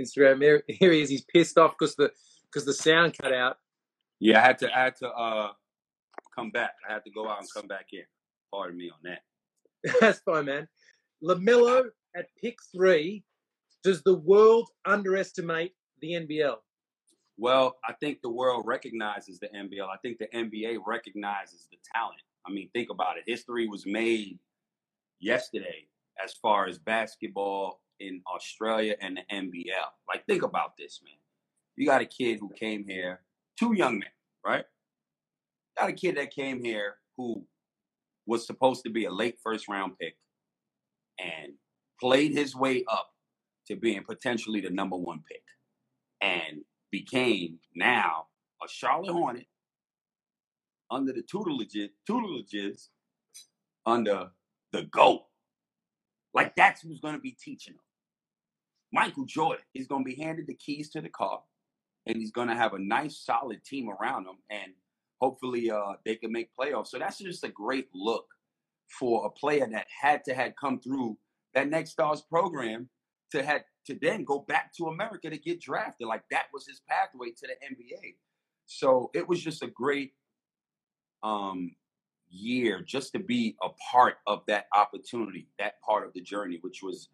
Instagram. Here, here he is. He's pissed off because the because the sound cut out. Yeah, I had to I had to uh come back. I had to go out and come back in. Pardon me on that. That's fine, man. Lamelo at pick three. Does the world underestimate the NBL? Well, I think the world recognizes the NBL. I think the NBA recognizes the talent. I mean, think about it. History was made yesterday as far as basketball in Australia and the NBL. Like, think about this, man. You got a kid who came here, two young men, right? Got a kid that came here who was supposed to be a late first round pick and played his way up to being potentially the number one pick and became now a Charlotte Hornet under the tutelage, tutelages under the GOAT. Like that's who's going to be teaching him. Michael Jordan is going to be handed the keys to the car, and he's going to have a nice, solid team around him, and hopefully, uh, they can make playoffs. So that's just a great look for a player that had to had come through that Next Stars program to had to then go back to America to get drafted. Like that was his pathway to the NBA. So it was just a great um year just to be a part of that opportunity, that part of the journey, which was,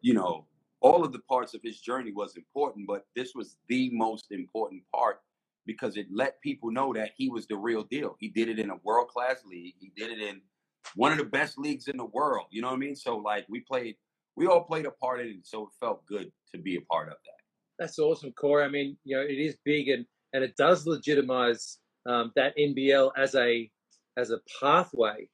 you know, all of the parts of his journey was important, but this was the most important part because it let people know that he was the real deal. He did it in a world class league. He did it in one of the best leagues in the world. You know what I mean? So like we played, we all played a part in it, so it felt good to be a part of that. That's awesome, Corey. I mean, you know, it is big and and it does legitimize um, that NBL as a as a pathway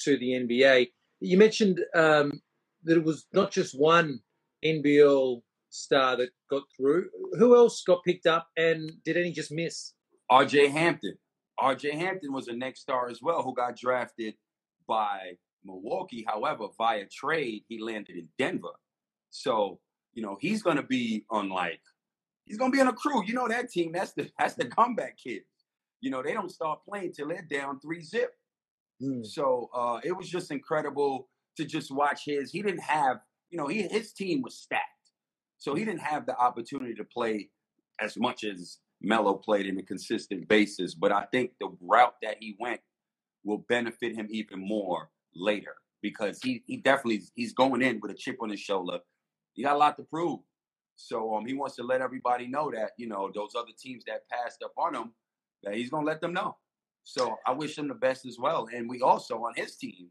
to the NBA. You mentioned um, that it was not just one NBL star that got through. Who else got picked up, and did any just miss? R.J. Hampton. R.J. Hampton was a next star as well, who got drafted by Milwaukee. However, via trade, he landed in Denver. So you know he's going to be on like he's going to be on a crew. You know that team. That's the that's the comeback kids. You know they don't start playing till they're down three zip. Mm. So uh, it was just incredible to just watch his. He didn't have you know he his team was stacked, so he didn't have the opportunity to play as much as Melo played in a consistent basis. But I think the route that he went will benefit him even more later because he he definitely he's going in with a chip on his shoulder. He got a lot to prove. So um he wants to let everybody know that, you know, those other teams that passed up on him, that he's gonna let them know. So I wish him the best as well. And we also on his team,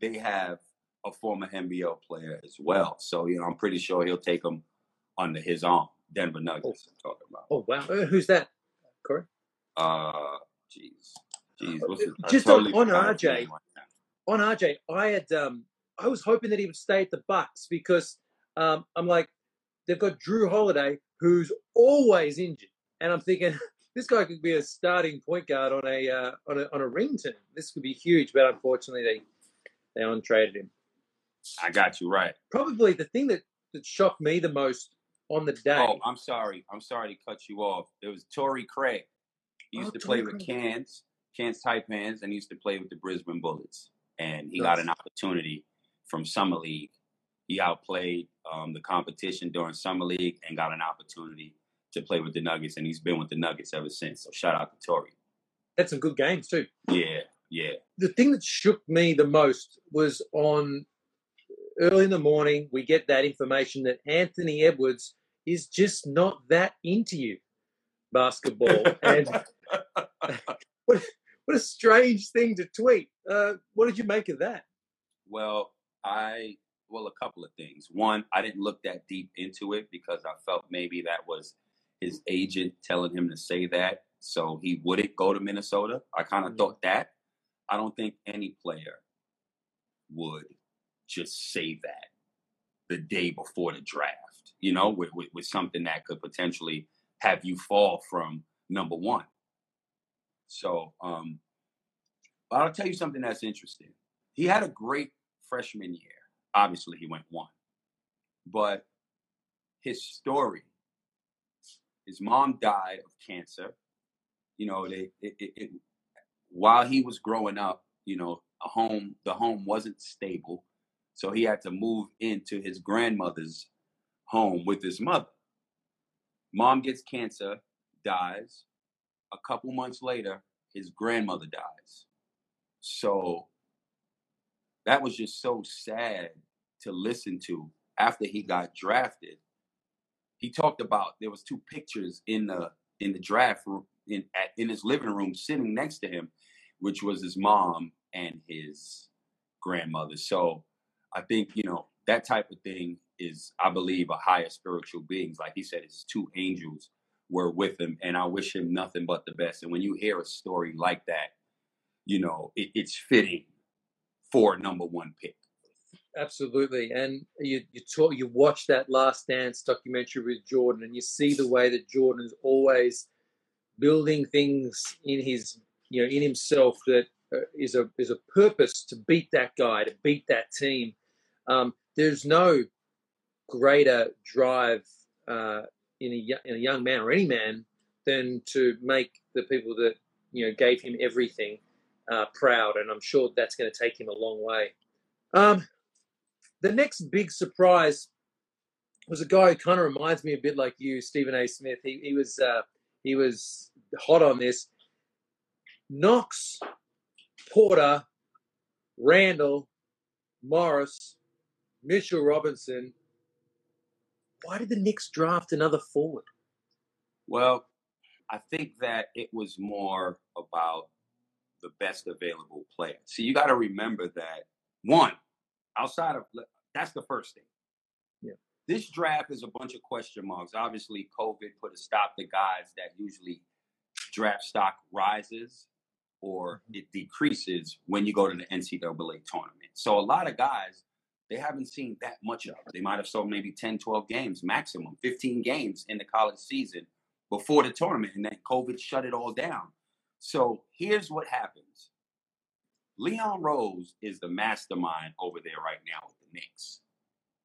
they have a former NBL player as well. So, you know, I'm pretty sure he'll take them under his arm. Denver Nuggets oh. I'm talking about. Oh wow. Uh, who's that? Corey? Uh jeez. Jeez, just totally on, on RJ, on RJ, I had um, I was hoping that he would stay at the Bucks because um, I'm like, they've got Jrue Holiday who's always injured, and I'm thinking this guy could be a starting point guard on a uh, on a on a ring team. This could be huge, but unfortunately they they untraded him. I got you right. Probably the thing that that shocked me the most on the day. Oh, I'm sorry. I'm sorry to cut you off. It was Torrey Craig. He used oh, to play with Cairns. Cairns Taipans and he used to play with the Brisbane Bullets. And he got an opportunity from Summer League. He outplayed um, the competition during Summer League and got an opportunity to play with the Nuggets. And he's been with the Nuggets ever since. So shout out to Torrey. Had some good games too. Yeah, yeah. The thing that shook me the most was on early in the morning, we get that information that Anthony Edwards is just not that into you basketball. and what, what a strange thing to tweet. Uh, what did you make of that? Well, I well a couple of things. One, I didn't look that deep into it because I felt maybe that was his agent telling him to say that so he wouldn't go to Minnesota. I kind of mm-hmm. thought that. I don't think any player would just say that the day before the draft, you know, with, with, with something that could potentially have you fall from number one. So, um, but I'll tell you something that's interesting. He had a great freshman year. Obviously, he went one, but his story. His mom died of cancer. You know, they it, it, it, while he was growing up. You know, a home the home wasn't stable, so he had to move into his grandmother's home with his mother. Mom gets cancer, dies. A couple months later, his grandmother dies. So that was just so sad to listen to after he got drafted. He talked about there was two pictures in the in the draft room in at, in his living room sitting next to him, which was his mom and his grandmother. So I think you know that type of thing is, I believe, a higher spiritual beings. Like he said, his two angels were with him, and I wish him nothing but the best. And when you hear a story like that, you know it, it's fitting for number one pick. Absolutely, and you you talk, you watch that Last Dance documentary with Jordan, and you see the way that Jordan is always building things in his you know in himself that uh, a is a purpose to beat that guy, to beat that team. Um, there's no greater drive uh, in, a, in a young man or any man than to make the people that you know gave him everything uh, proud, and I'm sure that's going to take him a long way. Um, the next big surprise was a guy who kind of reminds me a bit like you, Stephen A. Smith. He, he was uh, he was hot on this. Knox, Porter, Randall, Morris, Mitchell Robinson. Why did the Knicks draft another forward? Well, I think that it was more about the best available player. So you got to remember that one, outside of that's the first thing. Yeah. This draft is a bunch of question marks. Obviously, COVID put a stop to guys that usually draft stock rises or mm-hmm. it decreases when you go to the NCAA tournament. So a lot of guys, they haven't seen that much of. They might have sold maybe 10, 12 games maximum, 15 games in the college season before the tournament, and then COVID shut it all down. So here's what happens. Leon Rose is the mastermind over there right now with the Knicks.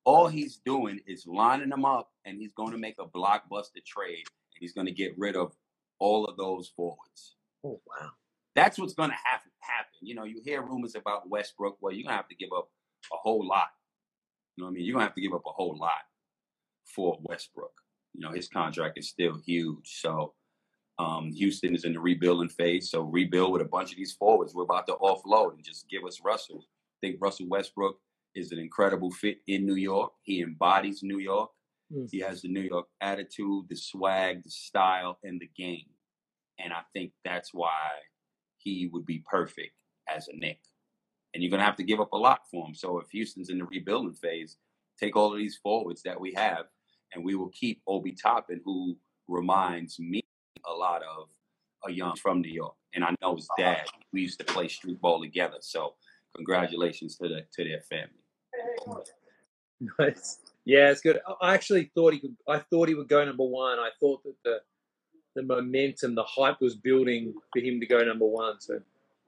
All he's doing is lining them up, and he's going to make a blockbuster trade, and he's going to get rid of all of those forwards. Oh wow! That's what's going to happen. Happen. You know, you hear rumors about Westbrook. Well, you're gonna have to give up a whole lot. You know what I mean? You're gonna have to give up a whole lot for Westbrook. You know, his contract is still huge. So um, Houston is in the rebuilding phase, so rebuild with a bunch of these forwards. We're about to offload and just give us Russell. I think Russell Westbrook is an incredible fit in New York. He embodies New York. Mm. He has the New York attitude, the swag, the style, and the game. And I think that's why he would be perfect as a Knick. And you're going to have to give up a lot for him. So if Houston's in the rebuilding phase, take all of these forwards that we have, and we will keep Obi Toppin, who reminds me a lot of a young from New York, and I know his dad. We used to play street ball together. So congratulations to the to their family. Nice. Yeah, it's good. I actually thought he could. I thought he would go number one. I thought that the the momentum, the hype was building for him to go number one. So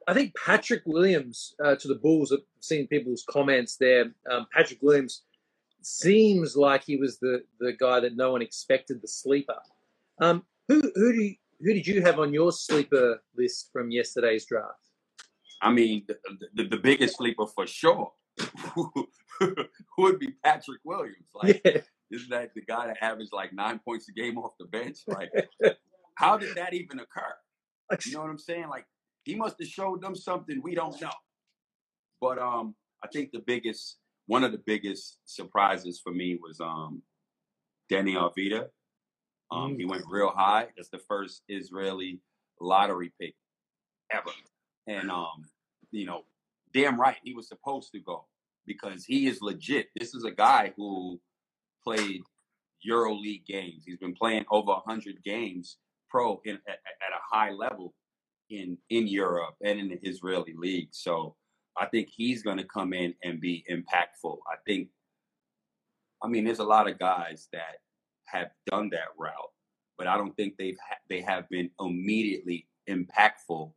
I think Patrick Williams uh, to the Bulls. I've seen people's comments there. Um, Patrick Williams seems like he was the the guy that no one expected, the sleeper. Um, who who do you, who did you have on your sleeper list from yesterday's draft? I mean, the, the, the biggest sleeper for sure would be Patrick Williams. Like, yeah. isn't that the guy that averaged like nine points a game off the bench? Like, how did that even occur? You know what I'm saying? Like, he must have showed them something we don't know. But um, I think the biggest, one of the biggest surprises for me was um, Deni Avdija. Um, mm. He went real high. That's the first Israeli lottery pick ever. And um, you know, damn right, he was supposed to go because he is legit. This is a guy who played Euro League games. He's been playing over hundred games pro in, at, at a high level in in Europe and in the Israeli league. So I think he's going to come in and be impactful. I think. I mean, there's a lot of guys that have done that route, but I don't think they've ha- they have been immediately impactful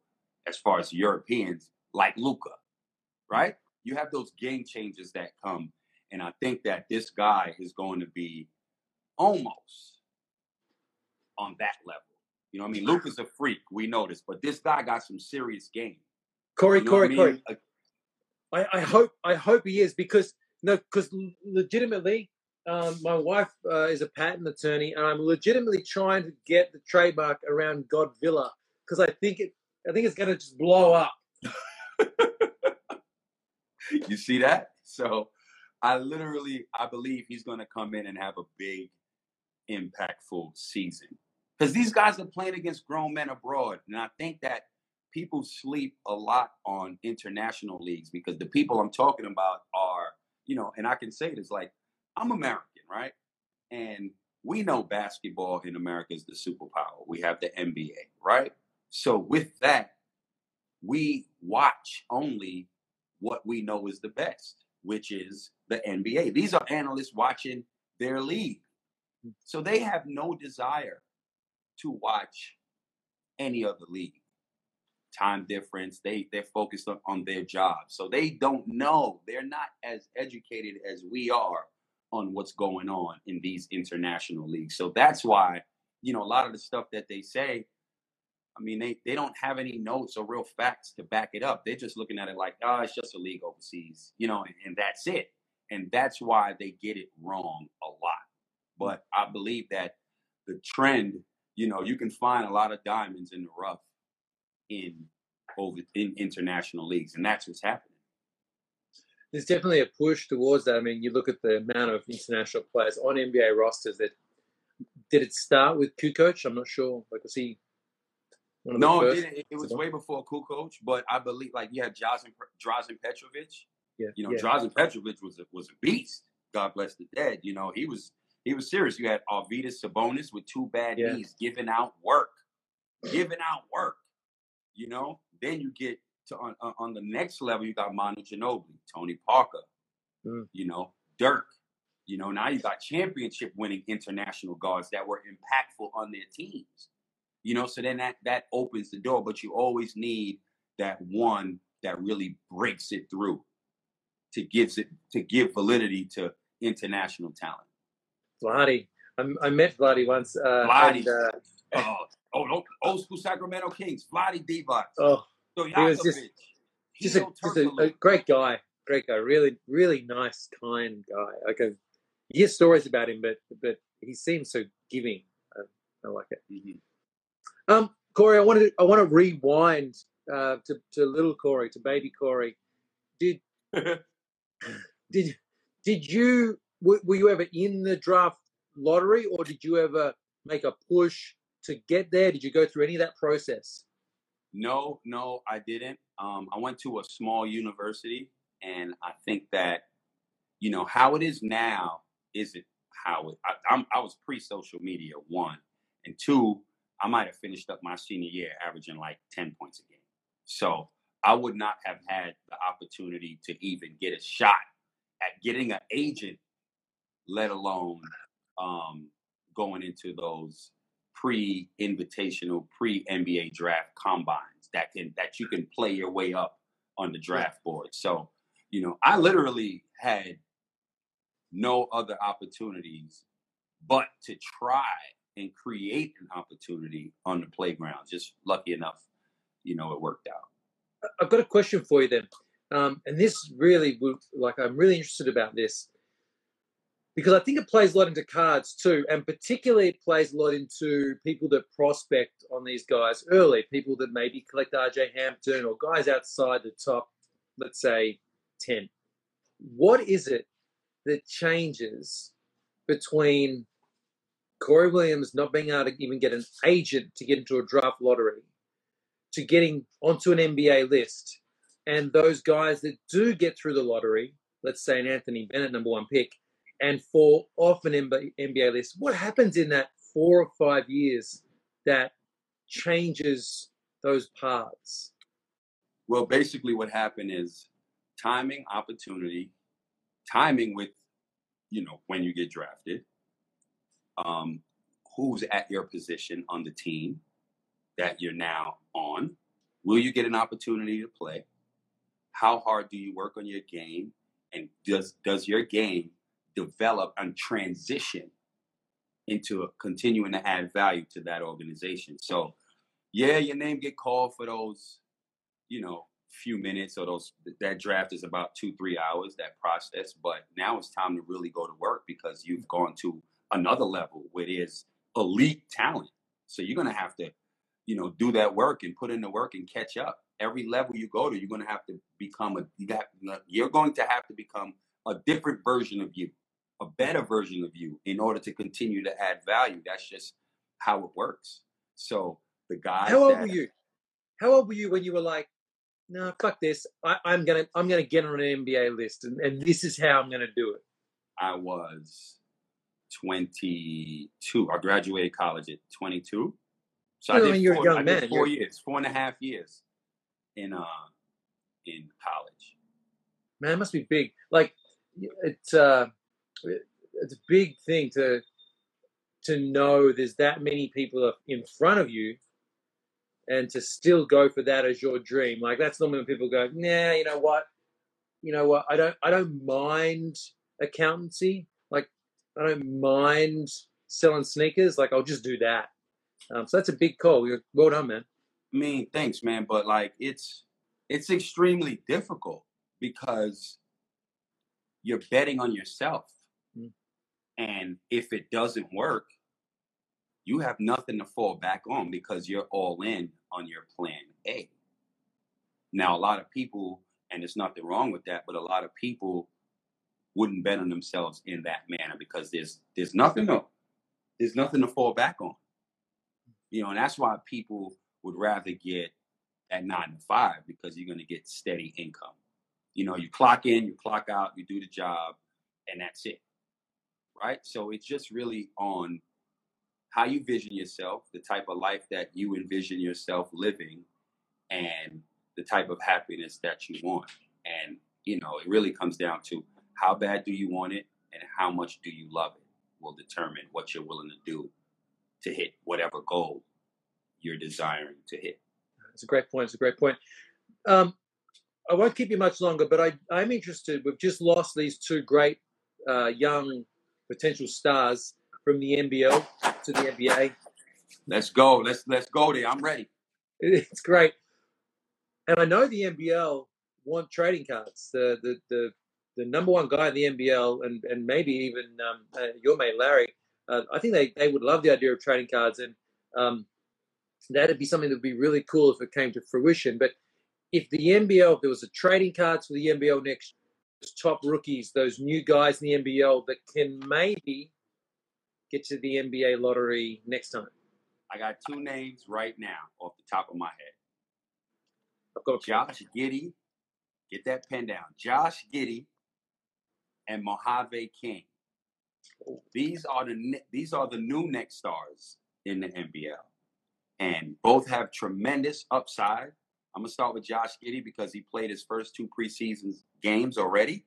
as far as Europeans like Luka, right? You have those game changes that come, and I think that this guy is going to be almost on that level. You know, what I mean, Luke is a freak, we know this, but this guy got some serious game. Corey, you know Corey, I mean? Corey. I, I hope I hope he is because no, because legitimately um, my wife uh, is a patent attorney, and I'm legitimately trying to get the trademark around Godvilla because I think it, I think it's going to just blow up. you see that? So, I literally, I believe he's going to come in and have a big, impactful season because these guys are playing against grown men abroad, and I think that people sleep a lot on international leagues because the people I'm talking about are, you know, and I can say this like I'm American, right? And we know basketball in America is the superpower. We have the NBA, right? So with that, we watch only what we know is the best, which is the NBA. These are analysts watching their league. So they have no desire to watch any other league. Time difference, they they're focused on, on their job. So they don't know. They're not as educated as we are on what's going on in these international leagues. So that's why, you know, a lot of the stuff that they say, I mean, they, they don't have any notes or real facts to back it up. They're just looking at it like, oh, it's just a league overseas, you know, and, and that's it. And that's why they get it wrong a lot. But I believe that the trend, you know, you can find a lot of diamonds in the rough in over in international leagues, and that's what's happening there's definitely a push towards that. I mean, you look at the amount of international players on NBA rosters that did it start with Kukoc? I'm not sure. Like, was he? no, it, it, it, was way before Kukoc, but I believe like you had Drazen, Drazen Petrovic. Yeah, you know, yeah. Drazen Petrovic was a, was a beast. God bless the dead. You know, he was he was serious. You had Arvydas Sabonis with two bad yeah. knees, giving out work, giving out work. You know, then you get to on, on the next level, you got Manu Ginobili, Tony Parker, mm. you know, Dirk. You know, now you got championship winning international guards that were impactful on their teams. You know, so then that that opens the door, but you always need that one that really breaks it through to gives it to give validity to international talent. Vladdy, I, I met Vladdy once. Uh, Vladdy, and, uh, oh, oh, old school Sacramento Kings, Vladdy Divac. Oh, so he was just just, a, just a, a, great guy, great guy, really, really nice, kind guy. Like you hear stories about him, but but he seems so giving. I, I like it. Mm-hmm. Um, Corey, I wanted to, I want to rewind uh, to to little Corey, to baby Corey. Did did did you were, were you ever in the draft lottery, or did you ever make a push to get there? Did you go through any of that process? No, no, I didn't. Um, I went to a small university, and I think that you know how it is now isn't how it. I, I'm, I was pre-social media one, and two. I might have finished up my senior year averaging like ten points a game. So I would not have had the opportunity to even get a shot at getting an agent, let alone um, going into those pre-invitational, pre-NBA draft combines that can that you can play your way up on the draft board. So, you know, I literally had no other opportunities but to try and create an opportunity on the playground. Just lucky enough, you know, it worked out. I've got a question for you then. Um, and this really would like I'm really interested about this because I think it plays a lot into cards too, and particularly it plays a lot into people that prospect on these guys early, people that maybe collect RJ Hampton or guys outside the top, let's say, 10. What is it that changes between Corey Williams not being able to even get an agent to get into a draft lottery to getting onto an NBA list and those guys that do get through the lottery, let's say an Anthony Bennett number one pick, and fall off an NBA list. What happens in that four or five years that changes those paths? Well, basically, what happened is timing, opportunity, timing with, you know, when you get drafted, um, who's at your position on the team that you're now on. Will you get an opportunity to play? How hard do you work on your game? And does does your game develop and transition into continuing to add value to that organization. So, yeah, your name get called for those, you know, few minutes or those that draft is about two three hours that process but now it's time to really go to work because you've gone to another level where there's elite talent. So you're to have to you know do that work and put in the work and catch up. Every level you go to you're to have to become a you got you're going to have to become a different version of you a better version of you in order to continue to add value that's just how it works so the guys How old that were you? How old were you when you were like, no, fuck this. I, I'm gonna I'm gonna get on an NBA list and, and this is how I'm gonna do it. I was 22. I graduated college at 22. So I Well, I did, you're a four, young I did man. four You're- years, four and a half years in uh in college. Man, it must be big. Like it's uh it's a big thing to to know there's that many people in front of you and to still go for that as your dream. Like that's normally when people go, nah, you know what? You know what? I don't I don't mind accountancy. Like I don't mind selling sneakers. Like I'll just do that. Um, so that's a big call. Well done, man. I mean, thanks, man, but like it's it's extremely difficult because you're betting on yourself. And if it doesn't work, you have nothing to fall back on because you're all in on your plan A. Now, a lot of people, and there's nothing wrong with that, but a lot of people wouldn't bet on themselves in that manner because there's there's nothing to there's nothing to fall back on. You know, and that's why people would rather get at nine to five because you're gonna get steady income. You know, you clock in, you clock out, you do the job, and that's it. Right? So it's just really on how you vision yourself, the type of life that you envision yourself living, and the type of happiness that you want. And, you know, it really comes down to how bad do you want it and how much do you love it will determine what you're willing to do to hit whatever goal you're desiring to hit. It's a great point. It's a great point. Um, I won't keep you much longer, but I, I'm interested. We've just lost these two great uh, young potential stars from the NBL to the NBA. Let's go. Let's let's go there. I'm ready. It's great. And I know the NBL want trading cards. The the the, the number one guy in the NBL, and, and maybe even um, uh, your mate Larry, uh, I think they, they would love the idea of trading cards. And um, that'd be something that would be really cool if it came to fruition. But if the NBL, if there was a trading cards for the NBL next, top rookies, those new guys in the NBL that can maybe get to the NBA lottery next time. I got two names right now off the top of my head. I've got Josh Giddey, get that pen down. Josh Giddey and Mojave King. These are the these are the new next stars in the NBL, and both have tremendous upside. I'm gonna start with Josh Giddey because he played his first two preseason games already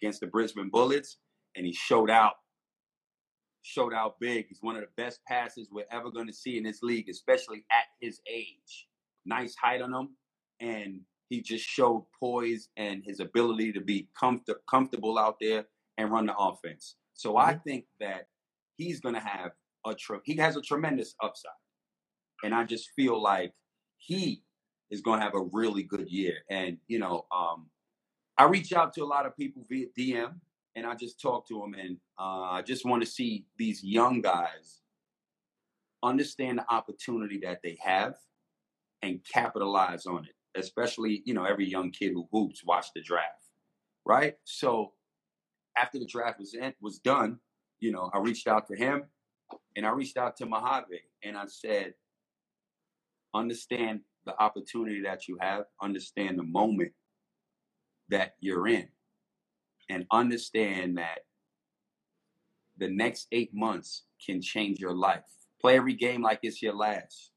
against the Brisbane Bullets, and he showed out. Showed out big. He's one of the best passes we're ever going to see in this league, especially at his age. Nice height on him, and he just showed poise and his ability to be comfort- comfortable out there and run the offense. So I mm-hmm. think that he's going to have a tre- he has a tremendous upside, and I just feel like he is going to have a really good year. And you know, um, I reach out to a lot of people via DM, and I just talk to them, and uh, I just want to see these young guys understand the opportunity that they have and capitalize on it. Especially, you know, every young kid who hoops watch the draft, right? So after the draft was in, was done, you know, I reached out to him and I reached out to Mojave and I said, understand the opportunity that you have, understand the moment that you're in, and understand that the next eight months can change your life. Play every game like it's your last.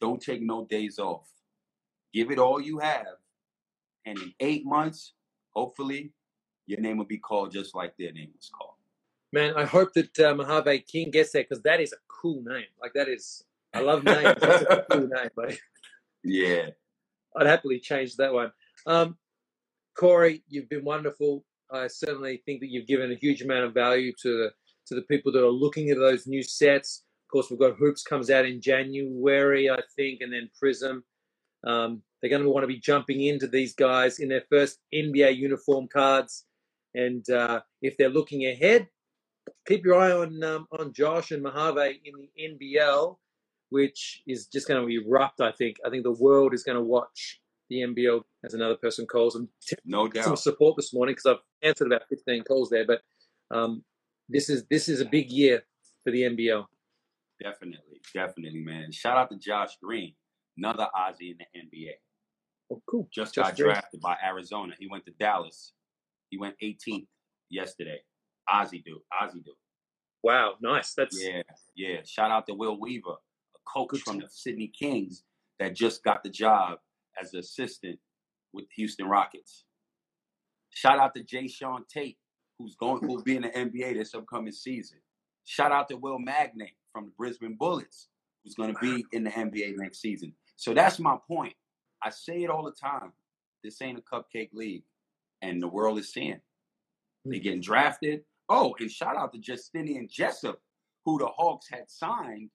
Don't take no days off. Give it all you have. And in eight months, hopefully, your name will be called just like their name was called. Man, I hope that uh, Mojave King gets there because that is a cool name. Like that is, I love names. That's a cool name. Yeah. I'd happily change that one. Um, Corey, you've been wonderful. I certainly think that you've given a huge amount of value to the to the people that are looking at those new sets. Of course, we've got Hoops comes out in January, I think, and then Prism. Um, they're going to want to be jumping into these guys in their first NBA uniform cards. And uh, if they're looking ahead, keep your eye on um, on Josh and Mojave in the NBL, which is just going to erupt. I think. I think the world is going to watch the NBL, as another person calls them. No doubt. Some support this morning because I've answered about 15 calls there, but um, this is this is a big year for the NBL. Definitely, definitely, man. Shout out to Josh Green, another Aussie in the NBA. Oh, cool. Just Josh got Green. drafted by Arizona. He went to Dallas. He went 18th yesterday. Aussie dude. Aussie dude. Wow, nice. That's Yeah, yeah. Shout out to Will Weaver, coach Good from to- the Sydney Kings that just got the job as an assistant with Houston Rockets. Shout out to Jae'Sean Tate, who's going who'll be in the NBA this upcoming season. Shout out to Will Magnay from the Brisbane Bullets, who's going to be in the NBA next season. So that's my point. I say it all the time. This ain't a cupcake league, and the world is seeing. Hmm. They getting drafted. Oh, and shout out to Justinian Jessup, who the Hawks had signed,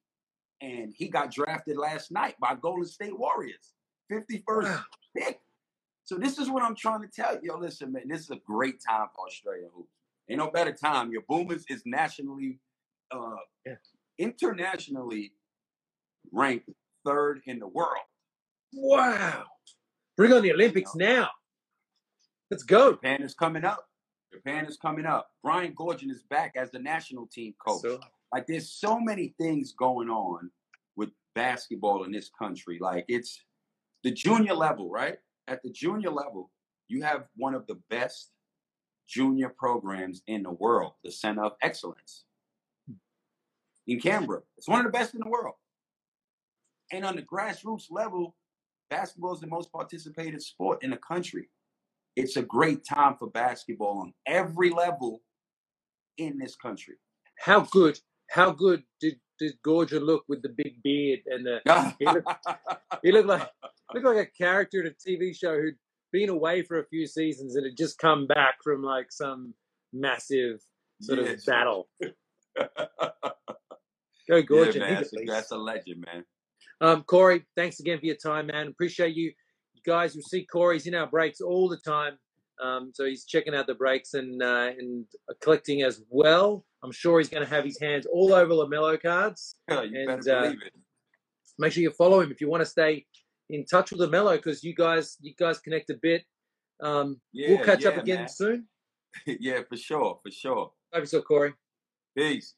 and he got drafted last night by Golden State Warriors, 51st pick. So this is what I'm trying to tell you. Yo, listen, man, this is a great time for Australia hoops. Ain't no better time. Your Boomers is nationally, uh, internationally ranked third in the world. wow. Bring on the Olympics now. Let's go. Japan is coming up. Japan is coming up. Brian Goorjian is back as the national team coach. So, Like there's so many things going on with basketball in this country. Like it's the junior level, right? At the junior level, you have one of the best junior programs in the world, the Center of Excellence in Canberra. It's one of the best in the world. And on the grassroots level, basketball is the most participated sport in the country. It's a great time for basketball on every level in this country. how good? How good did did Goorjian look with the big beard and the? He looked, he looked like looked like a character in a TV show who'd been away for a few seasons and had just come back from like some massive sort of battle. Go Yeah, man, that's, that's a legend, man. Um, Corey, thanks again for your time, man. Appreciate you. You guys, you'll see Corey's in our breaks all the time. Um, so he's checking out the breaks and uh, and collecting as well. I'm sure he's going to have his hands all over Lamelo cards. you And, better uh, believe it. Make sure you follow him if you want to stay in touch with Lamelo because you guys you guys connect a bit. Um, Yeah, we'll catch up again man. soon. yeah, for sure, for sure. Love yourself, Corey. Peace.